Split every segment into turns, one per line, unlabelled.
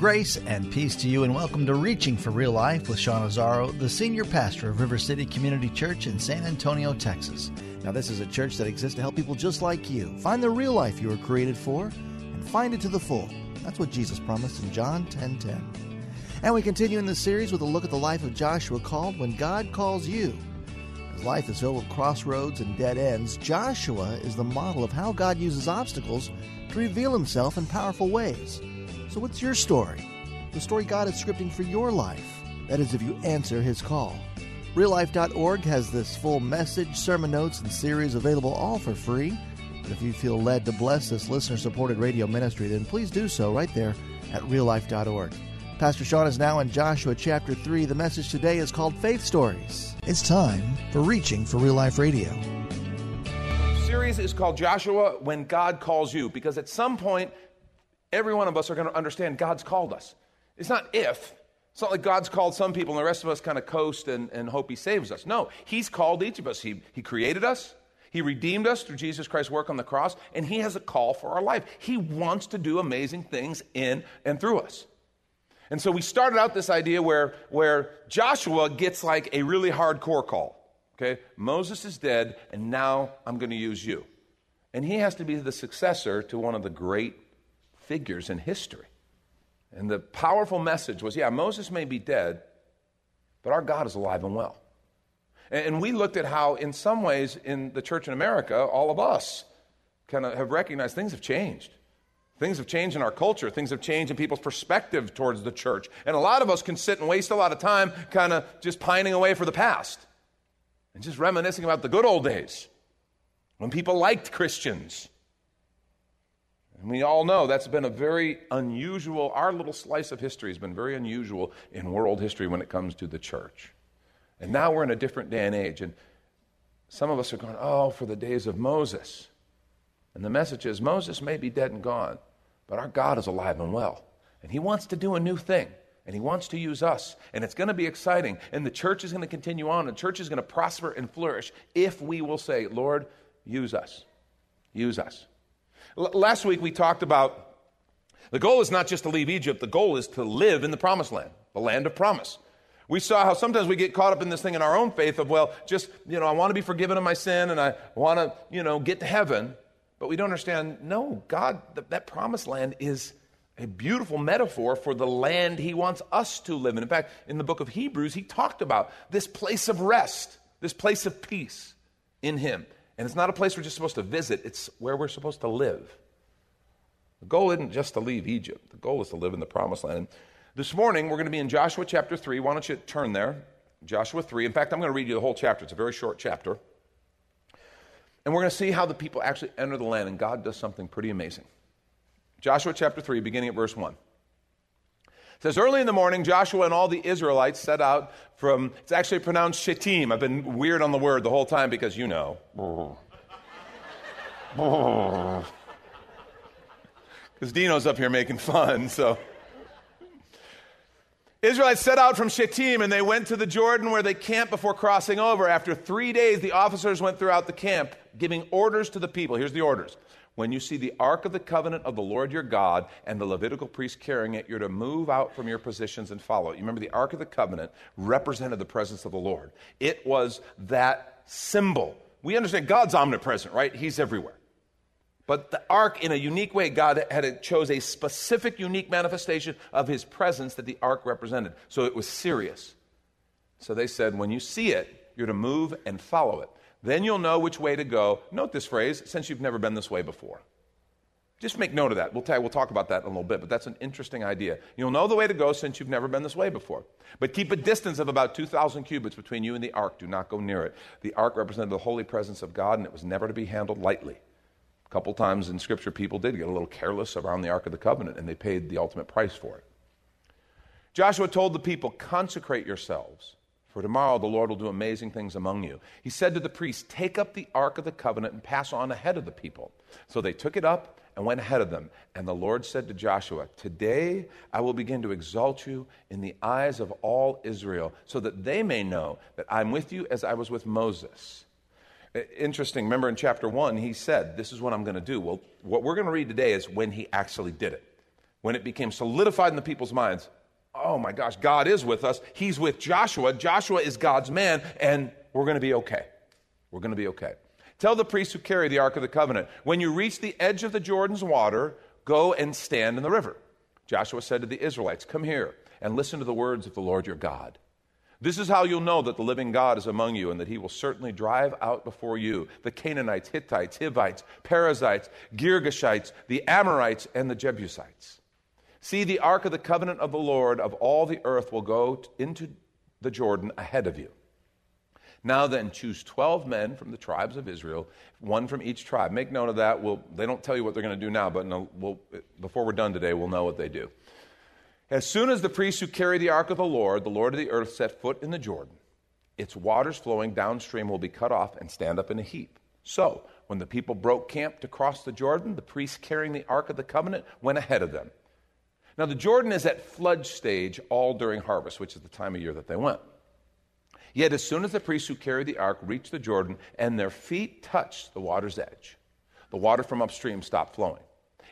Grace and peace to you, and welcome to Reaching for Real Life with Sean Azzaro, the senior pastor of River City Community Church in San Antonio, Texas. Now, this is a church that exists to help people just like you find the real life you were created for and find it to the full. That's what Jesus promised in John 10 10. And we continue in this series with a look at the life of Joshua called When God Calls You. As life is filled with crossroads and dead ends, Joshua is the model of how God uses obstacles to reveal himself in powerful ways. So, what's your story? The story God is scripting for your life. That is, if you answer His call. RealLife.org has this full message, sermon notes, and series available all for free. But if you feel led to bless this listener supported radio ministry, then please do so right there at reallife.org. Pastor Sean is now in Joshua chapter 3. The message today is called Faith Stories. It's time for Reaching for Real Life Radio.
series is called Joshua When God Calls You because at some point every one of us are going to understand God's called us. It's not if. It's not like God's called some people and the rest of us kind of coast and, and hope He saves us. No, He's called each of us. He, he created us, He redeemed us through Jesus Christ's work on the cross, and He has a call for our life. He wants to do amazing things in and through us. And so we started out this idea where, where Joshua gets like a really hardcore call. Okay? Moses is dead, and now I'm going to use you. And he has to be the successor to one of the great figures in history. And the powerful message was yeah, Moses may be dead, but our God is alive and well. And we looked at how, in some ways, in the church in America, all of us kind of have recognized things have changed. Things have changed in our culture. Things have changed in people's perspective towards the church. And a lot of us can sit and waste a lot of time kind of just pining away for the past and just reminiscing about the good old days when people liked Christians and we all know that's been a very unusual, our little slice of history has been very unusual in world history when it comes to the church. And now we're in a different day and age. And some of us are going, oh, for the days of Moses. And the message is Moses may be dead and gone, but our God is alive and well. And he wants to do a new thing. And he wants to use us. And it's going to be exciting. And the church is going to continue on. And the church is going to prosper and flourish if we will say, Lord, use us. Use us. L- last week we talked about the goal is not just to leave Egypt, the goal is to live in the promised land, the land of promise. We saw how sometimes we get caught up in this thing in our own faith of, well, just, you know, I want to be forgiven of my sin and I want to, you know, get to heaven. But we don't understand, no, God, th- that promised land is a beautiful metaphor for the land He wants us to live in. In fact, in the book of Hebrews, He talked about this place of rest, this place of peace in Him. And it's not a place we're just supposed to visit, it's where we're supposed to live. The goal isn't just to leave Egypt, the goal is to live in the promised land. And this morning, we're going to be in Joshua chapter 3. Why don't you turn there? Joshua 3. In fact, I'm going to read you the whole chapter. It's a very short chapter. And we're going to see how the people actually enter the land, and God does something pretty amazing. Joshua chapter 3, beginning at verse 1. It says, Early in the morning, Joshua and all the Israelites set out from, it's actually pronounced Shittim. I've been weird on the word the whole time because you know. Because Dino's up here making fun, so. Israelites set out from Shittim and they went to the Jordan where they camped before crossing over. After three days, the officers went throughout the camp, giving orders to the people. Here's the orders. When you see the Ark of the Covenant of the Lord your God and the Levitical priest carrying it, you're to move out from your positions and follow it. You remember the Ark of the Covenant represented the presence of the Lord, it was that symbol. We understand God's omnipresent, right? He's everywhere. But the ark, in a unique way, God had chose a specific, unique manifestation of his presence that the ark represented. So it was serious. So they said, when you see it, you're to move and follow it. Then you'll know which way to go. Note this phrase, since you've never been this way before. Just make note of that. We'll, t- we'll talk about that in a little bit, but that's an interesting idea. You'll know the way to go since you've never been this way before. But keep a distance of about 2,000 cubits between you and the ark. Do not go near it. The ark represented the holy presence of God, and it was never to be handled lightly. A couple times in Scripture, people did get a little careless around the Ark of the Covenant, and they paid the ultimate price for it. Joshua told the people, Consecrate yourselves, for tomorrow the Lord will do amazing things among you. He said to the priests, Take up the Ark of the Covenant and pass on ahead of the people. So they took it up and went ahead of them. And the Lord said to Joshua, Today I will begin to exalt you in the eyes of all Israel, so that they may know that I'm with you as I was with Moses. Interesting. Remember in chapter 1, he said, This is what I'm going to do. Well, what we're going to read today is when he actually did it. When it became solidified in the people's minds oh my gosh, God is with us. He's with Joshua. Joshua is God's man, and we're going to be okay. We're going to be okay. Tell the priests who carry the Ark of the Covenant, when you reach the edge of the Jordan's water, go and stand in the river. Joshua said to the Israelites, Come here and listen to the words of the Lord your God. This is how you'll know that the living God is among you and that he will certainly drive out before you the Canaanites, Hittites, Hivites, Perizzites, Girgashites, the Amorites, and the Jebusites. See, the ark of the covenant of the Lord of all the earth will go into the Jordan ahead of you. Now then, choose 12 men from the tribes of Israel, one from each tribe. Make note of that. We'll, they don't tell you what they're going to do now, but we'll, before we're done today, we'll know what they do. As soon as the priests who carry the ark of the Lord, the Lord of the earth, set foot in the Jordan, its waters flowing downstream will be cut off and stand up in a heap. So, when the people broke camp to cross the Jordan, the priests carrying the ark of the covenant went ahead of them. Now, the Jordan is at flood stage all during harvest, which is the time of year that they went. Yet, as soon as the priests who carried the ark reached the Jordan and their feet touched the water's edge, the water from upstream stopped flowing.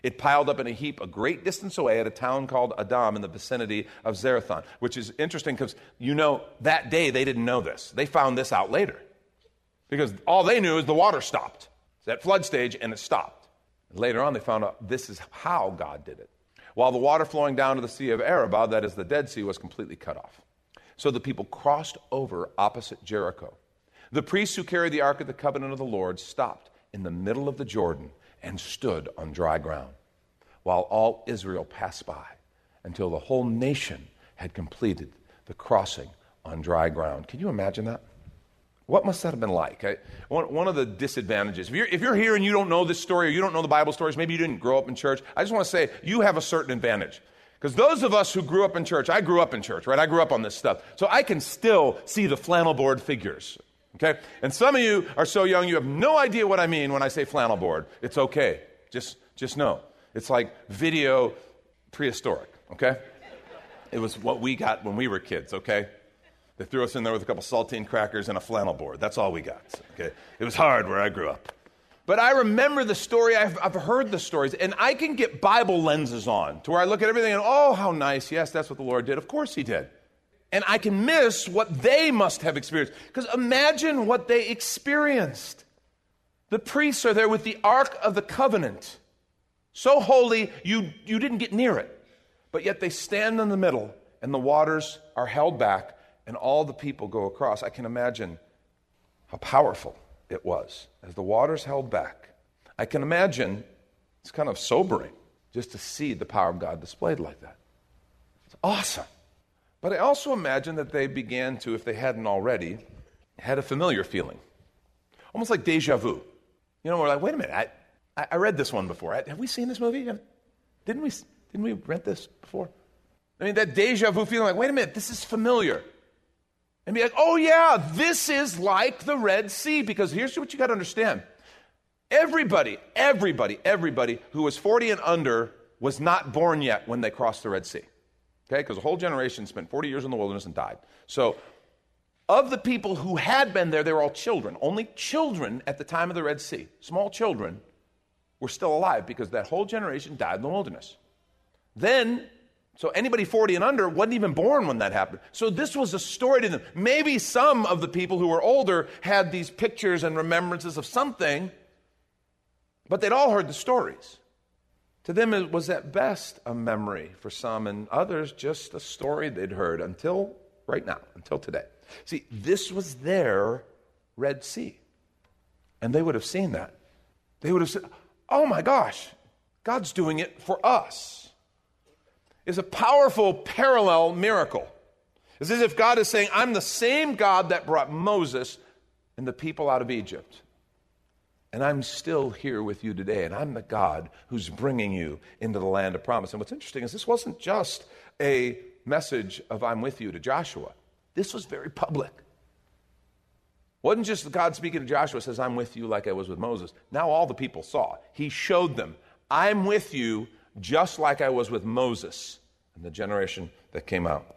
It piled up in a heap a great distance away at a town called Adam in the vicinity of Zarethan, which is interesting because you know that day they didn't know this. They found this out later because all they knew is the water stopped. It's at flood stage and it stopped. Later on, they found out this is how God did it while the water flowing down to the Sea of Arabah, that is the Dead Sea, was completely cut off. So the people crossed over opposite Jericho. The priests who carried the Ark of the Covenant of the Lord stopped in the middle of the Jordan and stood on dry ground, while all Israel passed by until the whole nation had completed the crossing on dry ground. Can you imagine that? What must that have been like? I, one, one, of the disadvantages, if you're, if you're here and you don't know this story or you don't know the Bible stories, maybe you didn't grow up in church, I just want to say you have a certain advantage. Because those of us who grew up in church, I grew up in church, right? I grew up on this stuff. So I can still see the flannel board figures, okay? And some of you are so young, you have no idea what I mean when I say flannel board. It's okay. Just, just know. It's like video prehistoric, okay? It was what we got when we were kids, okay? They threw us in there with a couple saltine crackers and a flannel board. That's all we got. Okay? It was hard where I grew up. But I remember the story, I've, I've, heard the stories, and I can get Bible lenses on to where I look at everything and, oh, how nice. Yes, that's what the Lord did. Of course He did. And I can miss what they must have experienced. Because imagine what they experienced. The priests are there with the Ark of the Covenant. So holy, you, you didn't get near it. But yet they stand in the middle, and the waters are held back and all the people go across. I can imagine how powerful it was as the waters held back. I can imagine it's kind of sobering just to see the power of God displayed like that. It's awesome. But I also imagine that they began to, if they hadn't already, had a familiar feeling, almost like deja vu. You know, we're like, wait a minute, I, I read this one before. Have we seen this movie? Didn't we, didn't we rent this before? I mean, that deja vu feeling like, wait a minute, this is familiar and be like, oh, yeah, this is like the Red Sea. Because here's what you got to understand everybody, everybody, everybody who was 40 and under was not born yet when they crossed the Red Sea. Okay? Because a whole generation spent 40 years in the wilderness and died. So, of the people who had been there, they were all children. Only children at the time of the Red Sea, small children, were still alive because that whole generation died in the wilderness. Then so anybody 40 and under wasn't even born when that happened. So this was a story to them. Maybe some of the people who were older had these pictures and remembrances of something, but they'd all heard the stories. To them, it was at best a memory. For some and others, just a story they'd heard until right now, until today. See, this was their Red Sea. And they would have seen that. They would have said, oh my gosh, God's doing it for us is a powerful parallel miracle. It's as if God is saying, I'm the same God that brought Moses and the people out of Egypt. And I'm still here with you today, and I'm the God who's bringing you into the land of promise. And what's interesting is this wasn't just a message of I'm with you to Joshua, this was very public. Wasn't just God speaking to Joshua says, I'm with you like I was with Moses. Now all the people saw. He showed them, I'm with you just like I was with Moses and the generation that came out.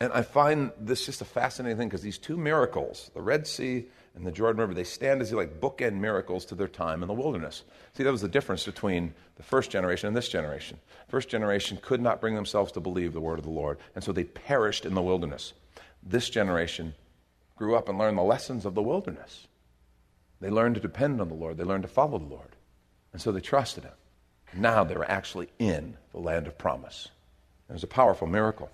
And I find this just a fascinating thing because these two miracles, the Red Sea and the Jordan River, they stand as like bookend miracles to their time in the wilderness. See, that was the difference between the first generation and this generation. First generation could not bring themselves to believe the word of the Lord, and so they perished in the wilderness. This generation grew up and learned the lessons of the wilderness. They learned to depend on the Lord, they learned to follow the Lord, and so they trusted Him. Now they're actually in the land of promise. It was a powerful miracle.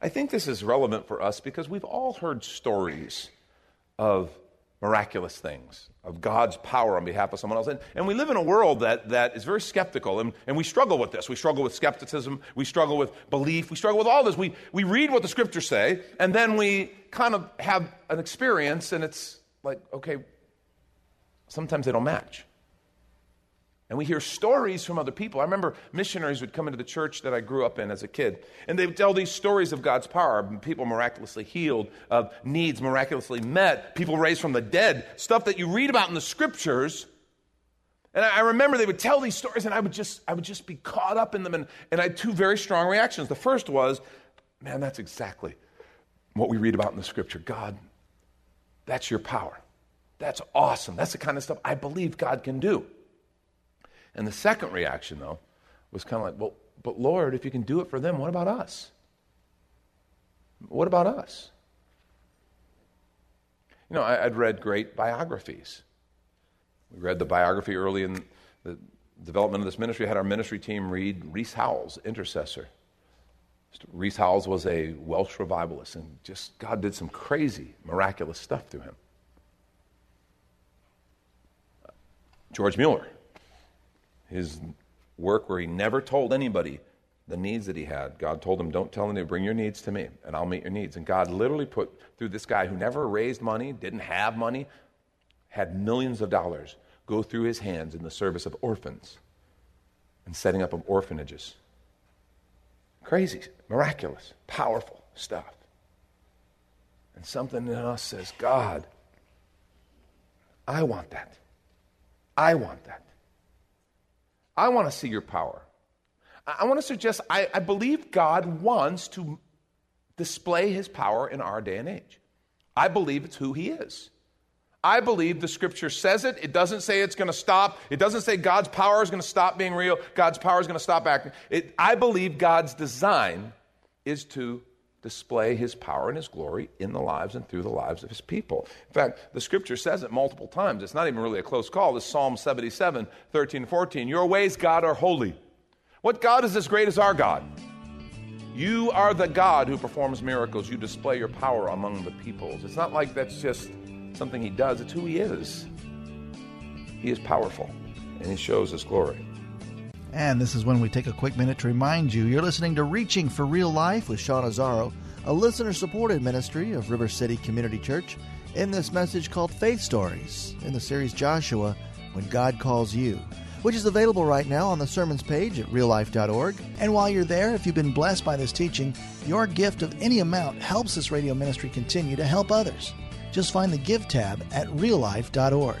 I think this is relevant for us because we've all heard stories of miraculous things, of God's power on behalf of someone else. And, and we live in a world that, that is very skeptical, and, and we struggle with this. We struggle with skepticism, we struggle with belief, we struggle with all this. We, we read what the scriptures say, and then we kind of have an experience, and it's like, okay, sometimes they don't match. And we hear stories from other people. I remember missionaries would come into the church that I grew up in as a kid, and they would tell these stories of God's power people miraculously healed, of needs miraculously met, people raised from the dead, stuff that you read about in the scriptures. And I remember they would tell these stories, and I would just, I would just be caught up in them. And, and I had two very strong reactions. The first was, man, that's exactly what we read about in the scripture. God, that's your power. That's awesome. That's the kind of stuff I believe God can do. And the second reaction, though, was kind of like, well, but Lord, if you can do it for them, what about us? What about us? You know, I, would read great biographies. We read the biography early in the development of this ministry. Had our ministry team read Rees Howells, intercessor. Rees Howells was a Welsh revivalist, and just God did some crazy, miraculous stuff through him. George Mueller, his work where he never told anybody the needs that he had. God told him, Don't tell anybody, bring your needs to me, and I'll meet your needs. And God literally put through this guy who never raised money, didn't have money, had millions of dollars go through his hands in the service of orphans and setting up of orphanages. Crazy, miraculous, powerful stuff. And something in us says, God, I want that. I want that. I want to see your power. I want to suggest I, I believe God wants to display his power in our day and age. I believe it's who he is. I believe the scripture says it. It doesn't say it's going to stop. It doesn't say God's power is going to stop being real. God's power is going to stop acting. It, I believe God's design is to display his power and his glory in the lives and through the lives of his people. In fact, the scripture says it multiple times. It's not even really a close call. This Psalm 77, 13 and 14. Your ways, God, are holy. What God is as great as our God? You are the God who performs miracles. You display your power among the peoples. It's not like that's just something he does, it's who he is. He is powerful, and he shows his glory.
And this is when we take a quick minute to remind you you're listening to Reaching for Real Life with Sean Azzaro, a listener supported ministry of River City Community Church, in this message called Faith Stories in the series Joshua When God Calls You, which is available right now on the sermons page at reallife.org. And while you're there, if you've been blessed by this teaching, your gift of any amount helps this radio ministry continue to help others. Just find the Give tab at reallife.org.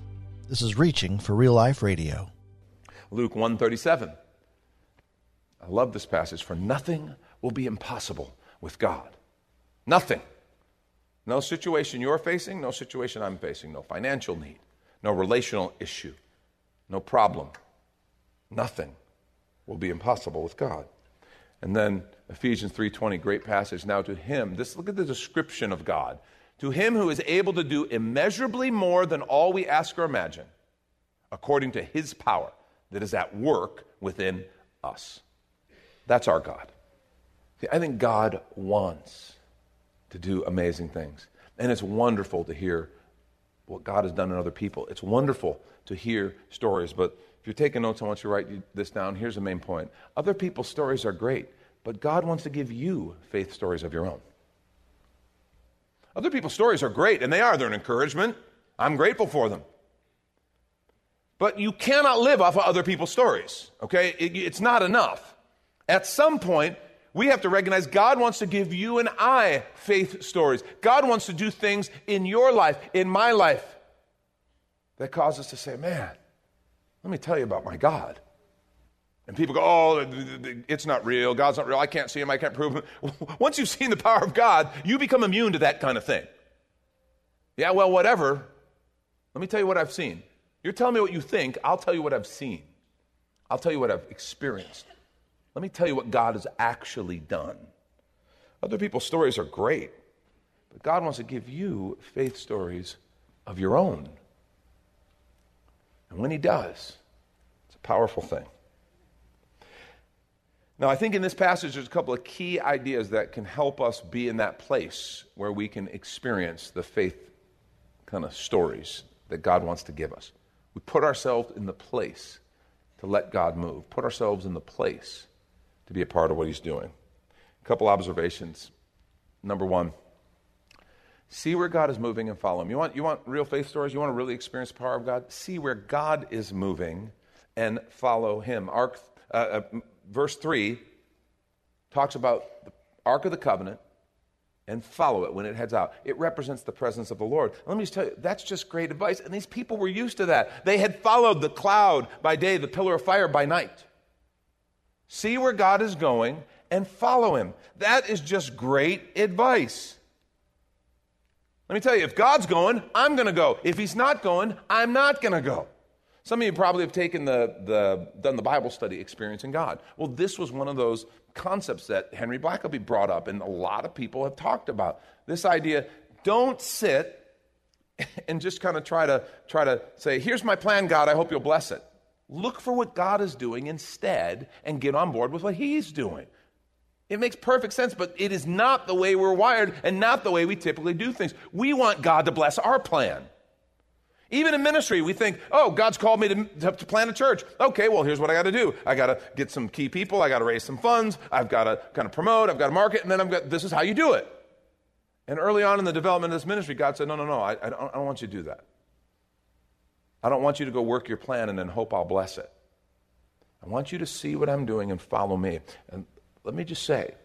This is Reaching for Real Life Radio.
Luke 137. I love this passage for nothing will be impossible with God. Nothing. No situation you're facing, no situation I'm facing, no financial need, no relational issue, no problem. Nothing will be impossible with God. And then Ephesians 3:20, great passage. Now to him, this look at the description of God. To him who is able to do immeasurably more than all we ask or imagine, according to his power that is at work within us. That's our God. See, I think God wants to do amazing things. And it's wonderful to hear what God has done in other people. It's wonderful to hear stories. But if you're taking notes, I want you to write this down. Here's the main point Other people's stories are great, but God wants to give you faith stories of your own. Other people's stories are great, and they are. They're an encouragement. I'm grateful for them. But you cannot live off of other people's stories, okay? It, it's not enough. At some point, we have to recognize God wants to give you and I faith stories. God wants to do things in your life, in my life, that cause us to say, man, let me tell you about my God. And people go, oh, it's not real. God's not real. I can't see him. I can't prove him. Once you've seen the power of God, you become immune to that kind of thing. Yeah, well, whatever. Let me tell you what I've seen. You're telling me what you think. I'll tell you what I've seen. I'll tell you what I've experienced. Let me tell you what God has actually done. Other people's stories are great, but God wants to give you faith stories of your own. And when He does, it's a powerful thing. Now, I think in this passage, there's a couple of key ideas that can help us be in that place where we can experience the faith kind of stories that God wants to give us. We put ourselves in the place to let God move, put ourselves in the place to be a part of what he's doing. A couple observations. Number one, see where God is moving and follow him. You want, you want real faith stories? You want to really experience the power of God? See where God is moving and follow him. Ark, uh, uh, verse 3 talks about the Ark of the Covenant and follow it when it heads out. It represents the presence of the Lord. Let me just tell you, that's just great advice. And these people were used to that. They had followed the cloud by day, the pillar of fire by night see where God is going, and follow Him. That is just great advice. Let me tell you, if God's going, I'm going to go. If He's not going, I'm not going to go. Some of you probably have taken the, the, done the Bible study experiencing God. Well, this was one of those concepts that Henry Blackaby brought up, and a lot of people have talked about. This idea don't sit and just kind of try to try to say, here's my plan, God, I hope you'll bless it. Look for what God is doing instead and get on board with what He's doing. It makes perfect sense, but it is not the way we're wired and not the way we typically do things. We want God to bless our plan. Even in ministry, we think, oh, God's called me to, to plant a church. Okay, well, here's what I got to do. I got to get some key people. I got to raise some funds. I've got to kind of promote. I've got to market. And then I've got, this is how you do it. And early on in the development of this ministry, God said, no, no, no, I, I, don't, I don't want you to do that. I don't want you to go work your plan and then hope I'll bless it. I want you to see what I'm doing and follow me. And let me just say,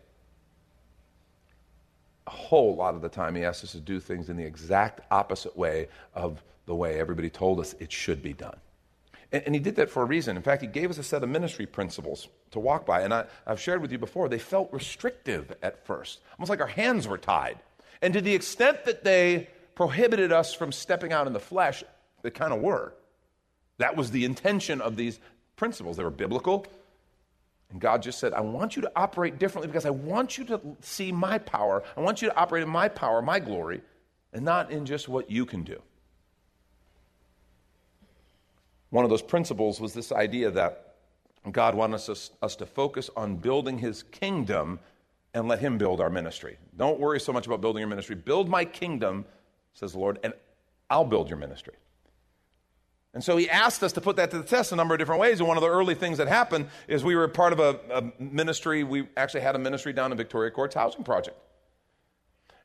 a whole lot of the time he asks us to do things in the exact opposite way of the way everybody told us it should be done. And, and he did that for a reason. In fact, he gave us a set of ministry principles to walk by. And I, I've shared with you before, they felt restrictive at first, almost like our hands were tied. And to the extent that they prohibited us from stepping out in the flesh, they kind of were. That was the intention of these principles. They were biblical. And God just said, I want you to operate differently because I want you to see my power. I want you to operate in my power, my glory, and not in just what you can do. One of those principles was this idea that God wants us, us to focus on building his kingdom and let him build our ministry. Don't worry so much about building your ministry. Build my kingdom, says the Lord, and I'll build your ministry. And so he asked us to put that to the test a number of different ways. And one of the early things that happened is we were part of a, a ministry. We actually had a ministry down in Victoria Courts Housing Project.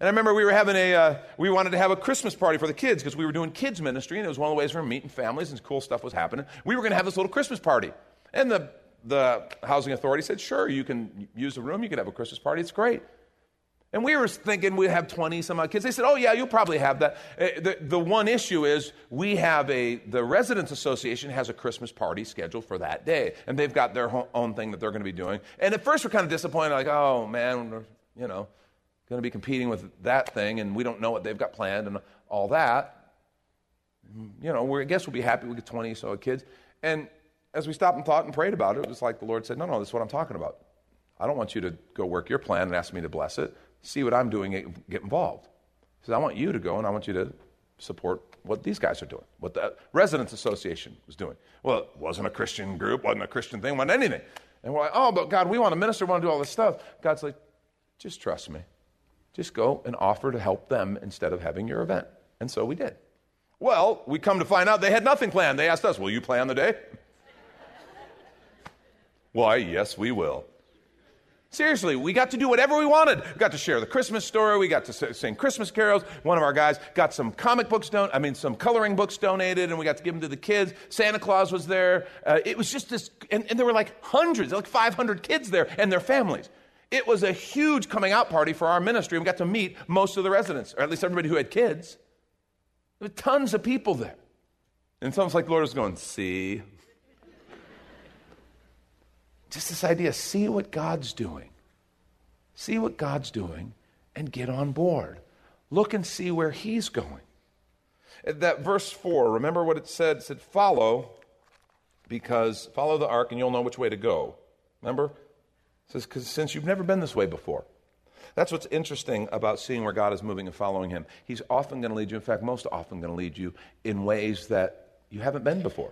And I remember we were having a, uh, we wanted to have a Christmas party for the kids because we were doing kids ministry and it was one of the ways we were meeting families and cool stuff was happening. We were going to have this little Christmas party. And the the housing authority said, sure, you can use the room, you can have a Christmas party, it's great. And we were thinking we'd have 20 some odd kids. They said, oh, yeah, you'll probably have that. Uh, the, the one issue is we have a, the Residents Association has a Christmas party scheduled for that day. And they've got their own thing that they're going to be doing. And at first we're kind of disappointed, like, oh, man, you know, going to be competing with that thing, and we don't know what they've got planned and all that. Mm, you know, I guess we'll be happy we get 20 so kids. And as we stopped and thought and prayed about it, it was like the Lord said, no, no, this is what I'm talking about. I don't want you to go work your plan and ask me to bless it see what I'm doing, get involved. He says, I want you to go and I want you to support what these guys are doing, what the Residents Association was doing. Well, it wasn't a Christian group, wasn't a Christian thing, wasn't anything. And we're like, oh, but God, we want to minister, we want to do all this stuff. God's like, just trust me. Just go and offer to help them instead of having your event. And so we did. Well, we come to find out they had nothing planned. They asked us, Will you plan the day? Why, yes, we will. Seriously, we got to do whatever we wanted. We got to share the Christmas story. We got to sing Christmas carols. One of our guys got some comic books don- I mean, some coloring books donated, and we got to give them to the kids. Santa Claus was there. Uh, it was just this, and, and there were like hundreds, like 500 kids there and their families. It was a huge coming out party for our ministry. We got to meet most of the residents, or at least everybody who had kids. There were tons of people there. And almost like Lord was going, See, just this idea see what God's doing. See what God's doing and get on board. Look and see where He's going. That verse 4, remember what it said? It said, Follow, because follow the ark and you'll know which way to go. Remember? Says, Because since you've never been this way before. That's what's interesting about seeing where God is moving and following Him. He's often going to lead you, in fact, most often going to lead you in ways that you haven't been before.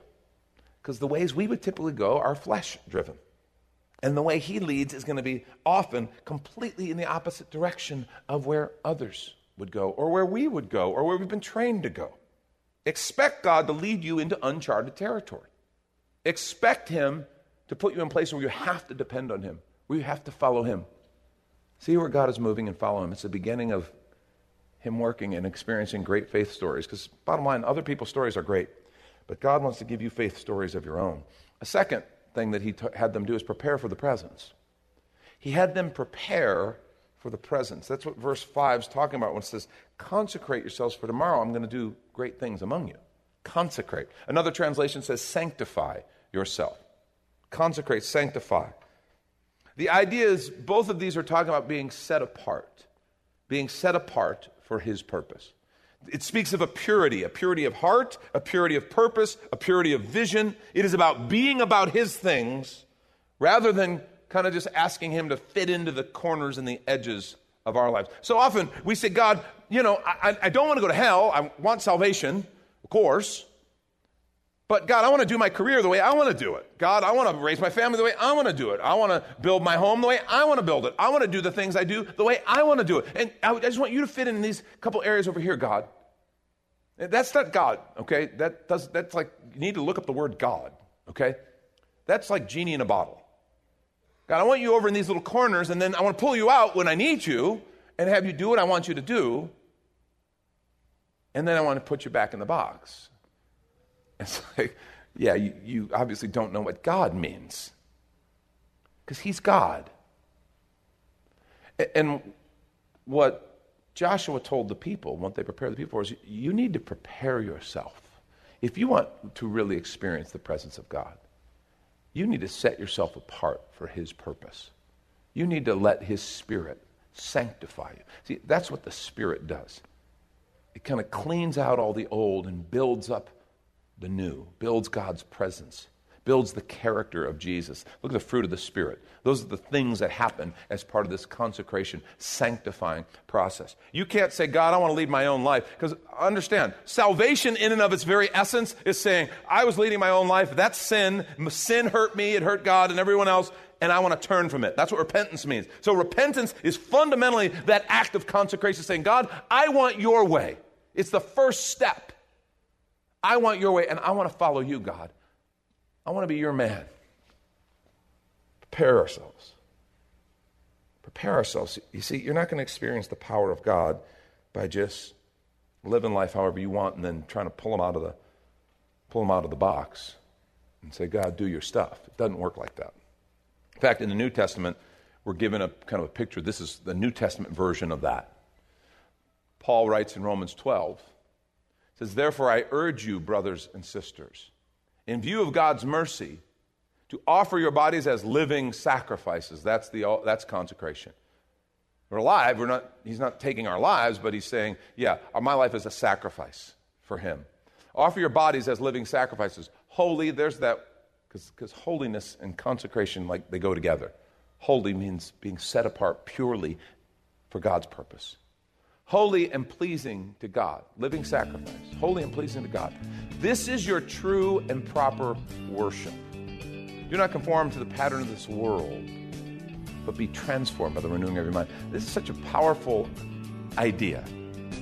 Because the ways we would typically go are flesh driven. And the way he leads is going to be often completely in the opposite direction of where others would go, or where we would go, or where we've been trained to go. Expect God to lead you into uncharted territory. Expect Him to put you in places where you have to depend on Him, you have to follow Him. See where God is moving and follow Him. It's the beginning of Him working and experiencing great faith stories. Because, bottom line, other people's stories are great, but God wants to give you faith stories of your own. A second thing that he t- had them do is prepare for the presence. He had them prepare for the presence. That's what verse 5 is talking about when it says, Consecrate yourselves for tomorrow. I'm going to do great things among you. Consecrate. Another translation says, Sanctify yourself. Consecrate, sanctify. The idea is both of these are talking about being set apart, being set apart for his purpose. It speaks of a purity, a purity of heart, a purity of purpose, a purity of vision. It is about being about His things rather than kind of just asking Him to fit into the corners and the edges of our lives. So often we say, God, you know, I, I don't want to go to hell. I want salvation, of course. But God, I want to do my career the way I want to do it. God, I want to raise my family the way I want to do it. I want to build my home the way I want to build it. I want to do the things I do the way I want to do it. And I just want you to fit in these couple areas over here, God. That's not God, okay? That does, that's like, you need to look up the word God, okay? That's like genie in a bottle. God, I want you over in these little corners, and then I want to pull you out when I need you and have you do what I want you to do, and then I want to put you back in the box. It's like, yeah, you, you obviously don't know what God means because He's God. And what Joshua told the people, what they prepared the people for, is you need to prepare yourself. If you want to really experience the presence of God, you need to set yourself apart for His purpose. You need to let His Spirit sanctify you. See, that's what the Spirit does. It kind of cleans out all the old and builds up the new, builds God's presence, builds the character of Jesus. Look at the fruit of the Spirit. Those are the things that happen as part of this consecration, sanctifying process. You can't say, God, I want to lead my own life. Because understand, salvation in and of its very essence is saying, I was leading my own life. That's sin. Sin hurt me, it hurt God and everyone else, and I want to turn from it. That's what repentance means. So repentance is fundamentally that act of consecration, saying, God, I want your way. It's the first step. I want your way, and I want to follow you, God. I want to be your man. Prepare ourselves. Prepare ourselves. You see, you're not going to experience the power of God by just living life however you want and then trying to pull them out of the pull them out of the box. and say, God, do your stuff. It doesn't work like that. In fact, in the New Testament, we're given a kind of a picture. This is the New Testament version of that. Paul writes in Romans 12, says, Therefore I urge you, brothers and sisters, in view of God's mercy, to offer your bodies as living sacrifices. That's, the, that's consecration. We're alive. We're not, he's not taking our lives, but he's saying, yeah, my life is a sacrifice for him. Offer your bodies as living sacrifices. Holy, there's that, because holiness and consecration, like they go together. Holy means being set apart purely for God's purpose. Holy and pleasing to God, living sacrifice. Holy and pleasing to God. This is your true and proper worship. Do not conform to the pattern of this world, but be transformed by the renewing of your mind. This is such a powerful idea.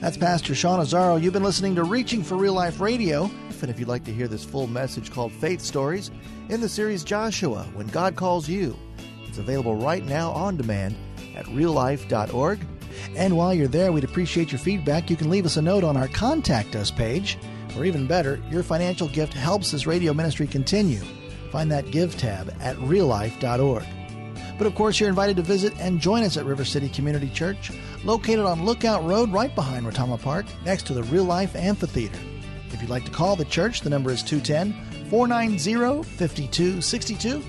That's Pastor Sean Azzaro. You've been listening to Reaching for Real Life Radio. And if you'd like to hear this full message called Faith Stories in the series Joshua, When God Calls You, it's available right now on demand at reallife.org. And while you're there, we'd appreciate your feedback. You can leave us a note on our Contact Us page, or even better, your financial gift helps this radio ministry continue. Find that Give tab at reallife.org. But of course, you're invited to visit and join us at River City Community Church, located on Lookout Road right behind Retama Park, next to the Real Life Amphitheater. If you'd like to call the church, the number is 210 490 5262.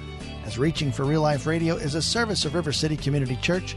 As Reaching for Real Life Radio is a service of River City Community Church,